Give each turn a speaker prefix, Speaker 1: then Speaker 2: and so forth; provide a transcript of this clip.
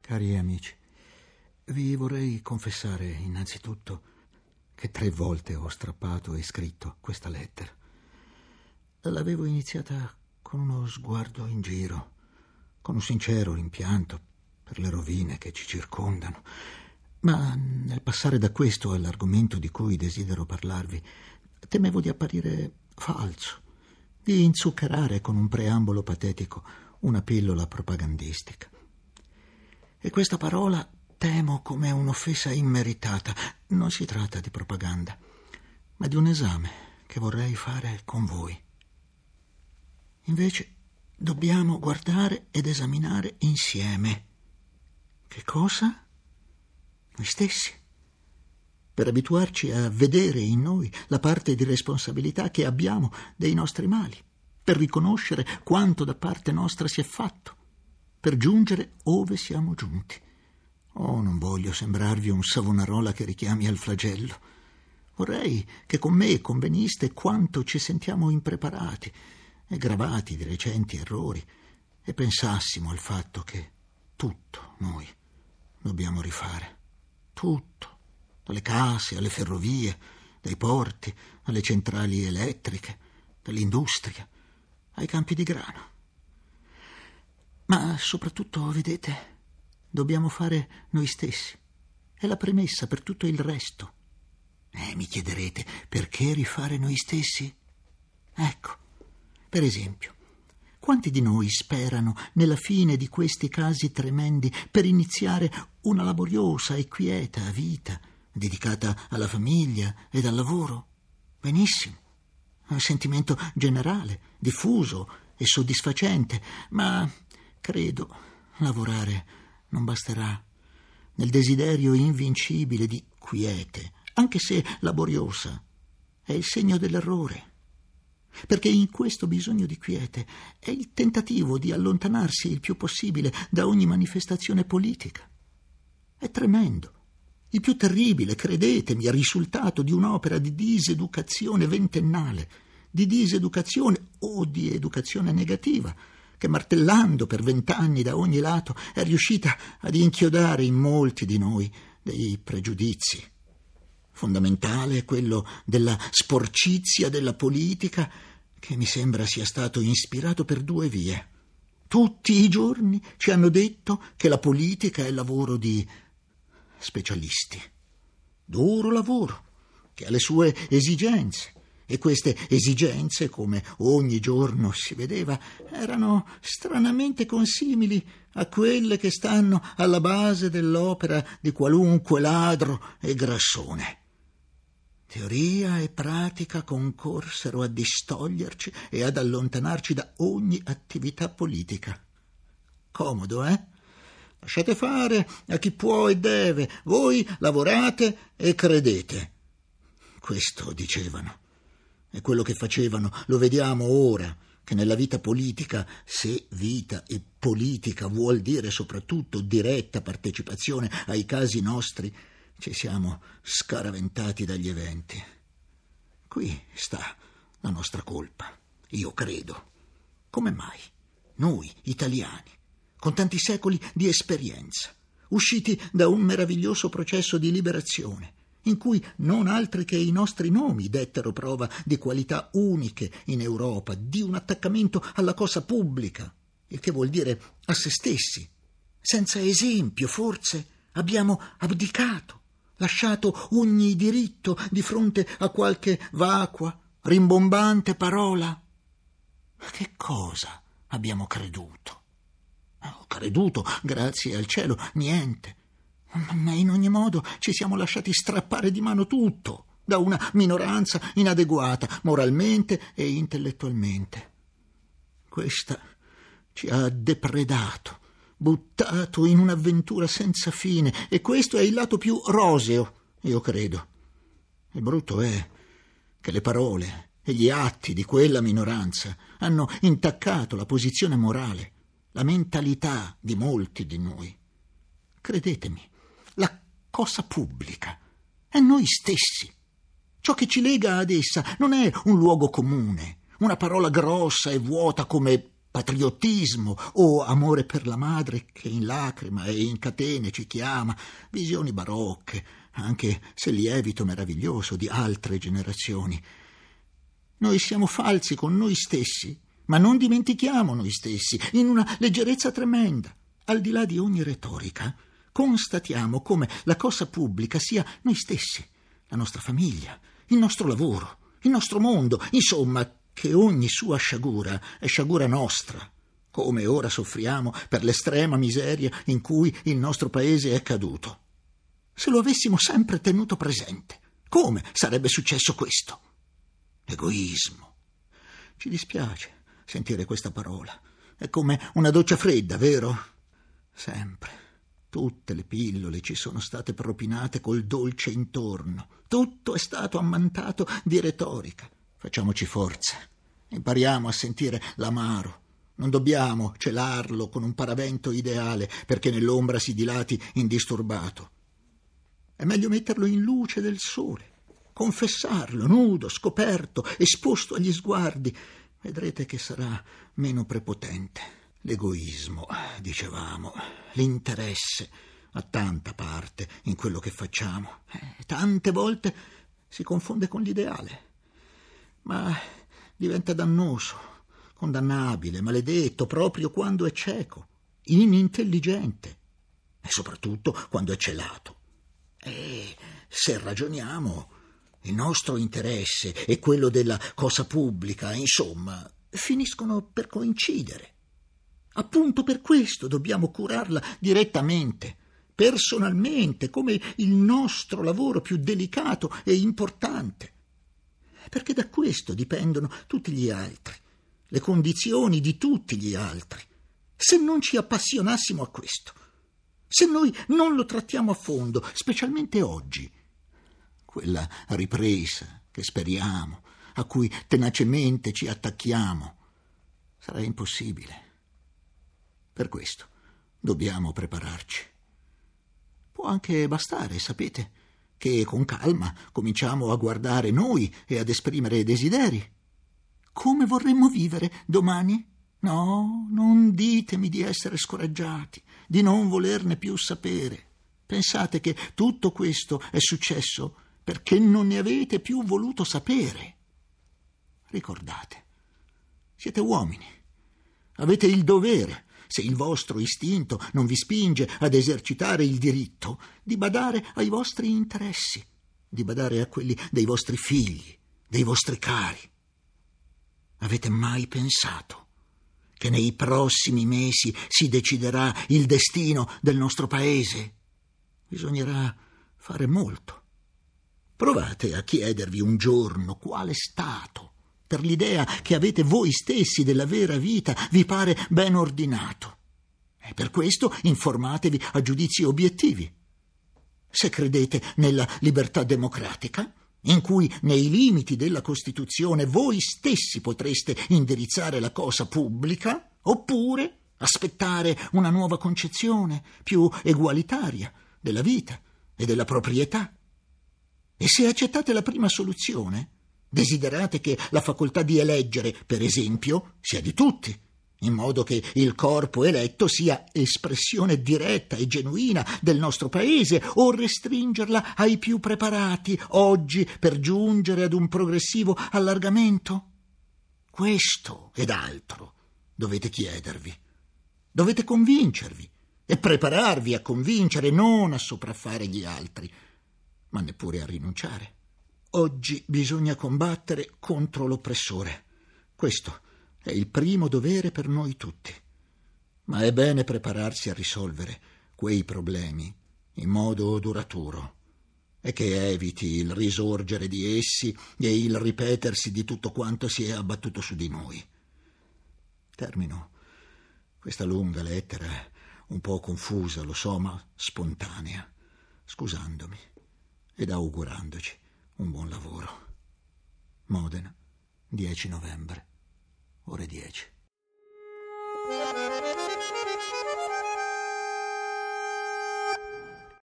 Speaker 1: Cari amici, vi vorrei confessare innanzitutto che tre volte ho strappato e scritto questa lettera. L'avevo iniziata con uno sguardo in giro, con un sincero rimpianto per le rovine che ci circondano. Ma nel passare da questo all'argomento di cui desidero parlarvi, temevo di apparire falso, di inzuccherare con un preambolo patetico una pillola propagandistica. E questa parola temo come un'offesa immeritata. Non si tratta di propaganda, ma di un esame che vorrei fare con voi. Invece dobbiamo guardare ed esaminare insieme. Che cosa? Noi stessi per abituarci a vedere in noi la parte di responsabilità che abbiamo dei nostri mali, per riconoscere quanto da parte nostra si è fatto, per giungere ove siamo giunti. Oh, non voglio sembrarvi un savonarola che richiami al flagello. Vorrei che con me conveniste quanto ci sentiamo impreparati e gravati di recenti errori e pensassimo al fatto che tutto noi dobbiamo rifare. Tutto dalle case alle ferrovie, dai porti alle centrali elettriche, dall'industria ai campi di grano. Ma soprattutto, vedete, dobbiamo fare noi stessi. È la premessa per tutto il resto. Eh, mi chiederete, perché rifare noi stessi? Ecco, per esempio, quanti di noi sperano nella fine di questi casi tremendi per iniziare una laboriosa e quieta vita dedicata alla famiglia ed al lavoro. Benissimo. Un sentimento generale, diffuso e soddisfacente, ma credo lavorare non basterà. Nel desiderio invincibile di quiete, anche se laboriosa, è il segno dell'errore. Perché in questo bisogno di quiete è il tentativo di allontanarsi il più possibile da ogni manifestazione politica. È tremendo il più terribile, credetemi, è risultato di un'opera di diseducazione ventennale, di diseducazione o di educazione negativa, che martellando per vent'anni da ogni lato è riuscita ad inchiodare in molti di noi dei pregiudizi. Fondamentale è quello della sporcizia della politica, che mi sembra sia stato ispirato per due vie. Tutti i giorni ci hanno detto che la politica è lavoro di specialisti. Duro lavoro, che ha le sue esigenze. E queste esigenze, come ogni giorno si vedeva, erano stranamente consimili a quelle che stanno alla base dell'opera di qualunque ladro e grassone. Teoria e pratica concorsero a distoglierci e ad allontanarci da ogni attività politica. Comodo, eh? Lasciate fare a chi può e deve, voi lavorate e credete. Questo dicevano. E quello che facevano lo vediamo ora, che nella vita politica, se vita e politica vuol dire soprattutto diretta partecipazione ai casi nostri, ci siamo scaraventati dagli eventi. Qui sta la nostra colpa, io credo. Come mai? Noi, italiani, con tanti secoli di esperienza, usciti da un meraviglioso processo di liberazione, in cui non altri che i nostri nomi dettero prova di qualità uniche in Europa, di un attaccamento alla cosa pubblica, il che vuol dire a se stessi. Senza esempio, forse, abbiamo abdicato, lasciato ogni diritto di fronte a qualche vacua, rimbombante parola. Ma che cosa abbiamo creduto? Creduto, grazie al cielo, niente. Ma in ogni modo ci siamo lasciati strappare di mano tutto da una minoranza inadeguata moralmente e intellettualmente. Questa ci ha depredato, buttato in un'avventura senza fine e questo è il lato più roseo, io credo. Il brutto è che le parole e gli atti di quella minoranza hanno intaccato la posizione morale la mentalità di molti di noi. Credetemi, la cosa pubblica è noi stessi. Ciò che ci lega ad essa non è un luogo comune, una parola grossa e vuota come patriottismo o amore per la madre che in lacrima e in catene ci chiama, visioni barocche, anche se lievito meraviglioso di altre generazioni. Noi siamo falsi con noi stessi, ma non dimentichiamo noi stessi, in una leggerezza tremenda, al di là di ogni retorica. Constatiamo come la cosa pubblica sia noi stessi, la nostra famiglia, il nostro lavoro, il nostro mondo, insomma, che ogni sua sciagura è sciagura nostra, come ora soffriamo per l'estrema miseria in cui il nostro paese è caduto. Se lo avessimo sempre tenuto presente, come sarebbe successo questo? Egoismo. Ci dispiace sentire questa parola. È come una doccia fredda, vero? Sempre. Tutte le pillole ci sono state propinate col dolce intorno. Tutto è stato ammantato di retorica. Facciamoci forza. Impariamo a sentire l'amaro. Non dobbiamo celarlo con un paravento ideale perché nell'ombra si dilati indisturbato. È meglio metterlo in luce del sole, confessarlo nudo, scoperto, esposto agli sguardi. Vedrete che sarà meno prepotente. L'egoismo, dicevamo, l'interesse ha tanta parte in quello che facciamo. Eh, tante volte si confonde con l'ideale, ma diventa dannoso, condannabile, maledetto, proprio quando è cieco, inintelligente e soprattutto quando è celato. E se ragioniamo, il nostro interesse e quello della cosa pubblica, insomma, finiscono per coincidere. Appunto per questo dobbiamo curarla direttamente, personalmente, come il nostro lavoro più delicato e importante. Perché da questo dipendono tutti gli altri, le condizioni di tutti gli altri. Se non ci appassionassimo a questo, se noi non lo trattiamo a fondo, specialmente oggi, quella ripresa che speriamo, a cui tenacemente ci attacchiamo, sarà impossibile. Per questo dobbiamo prepararci. Può anche bastare, sapete, che con calma cominciamo a guardare noi e ad esprimere desideri. Come vorremmo vivere domani? No, non ditemi di essere scoraggiati, di non volerne più sapere. Pensate che tutto questo è successo perché non ne avete più voluto sapere. Ricordate, siete uomini, avete il dovere se il vostro istinto non vi spinge ad esercitare il diritto di badare ai vostri interessi, di badare a quelli dei vostri figli, dei vostri cari. Avete mai pensato che nei prossimi mesi si deciderà il destino del nostro paese? Bisognerà fare molto. Provate a chiedervi un giorno quale Stato per l'idea che avete voi stessi della vera vita, vi pare ben ordinato. E per questo informatevi a giudizi obiettivi. Se credete nella libertà democratica, in cui nei limiti della Costituzione voi stessi potreste indirizzare la cosa pubblica, oppure aspettare una nuova concezione più egualitaria della vita e della proprietà. E se accettate la prima soluzione, Desiderate che la facoltà di eleggere, per esempio, sia di tutti, in modo che il corpo eletto sia espressione diretta e genuina del nostro paese, o restringerla ai più preparati oggi per giungere ad un progressivo allargamento? Questo ed altro dovete chiedervi. Dovete convincervi e prepararvi a convincere, non a sopraffare gli altri, ma neppure a rinunciare. Oggi bisogna combattere contro l'oppressore. Questo è il primo dovere per noi tutti. Ma è bene prepararsi a risolvere quei problemi in modo duraturo e che eviti il risorgere di essi e il ripetersi di tutto quanto si è abbattuto su di noi. Termino questa lunga lettera, un po' confusa, lo so, ma spontanea, scusandomi ed augurandoci un buon lavoro. Modena, 10 novembre, ore 10.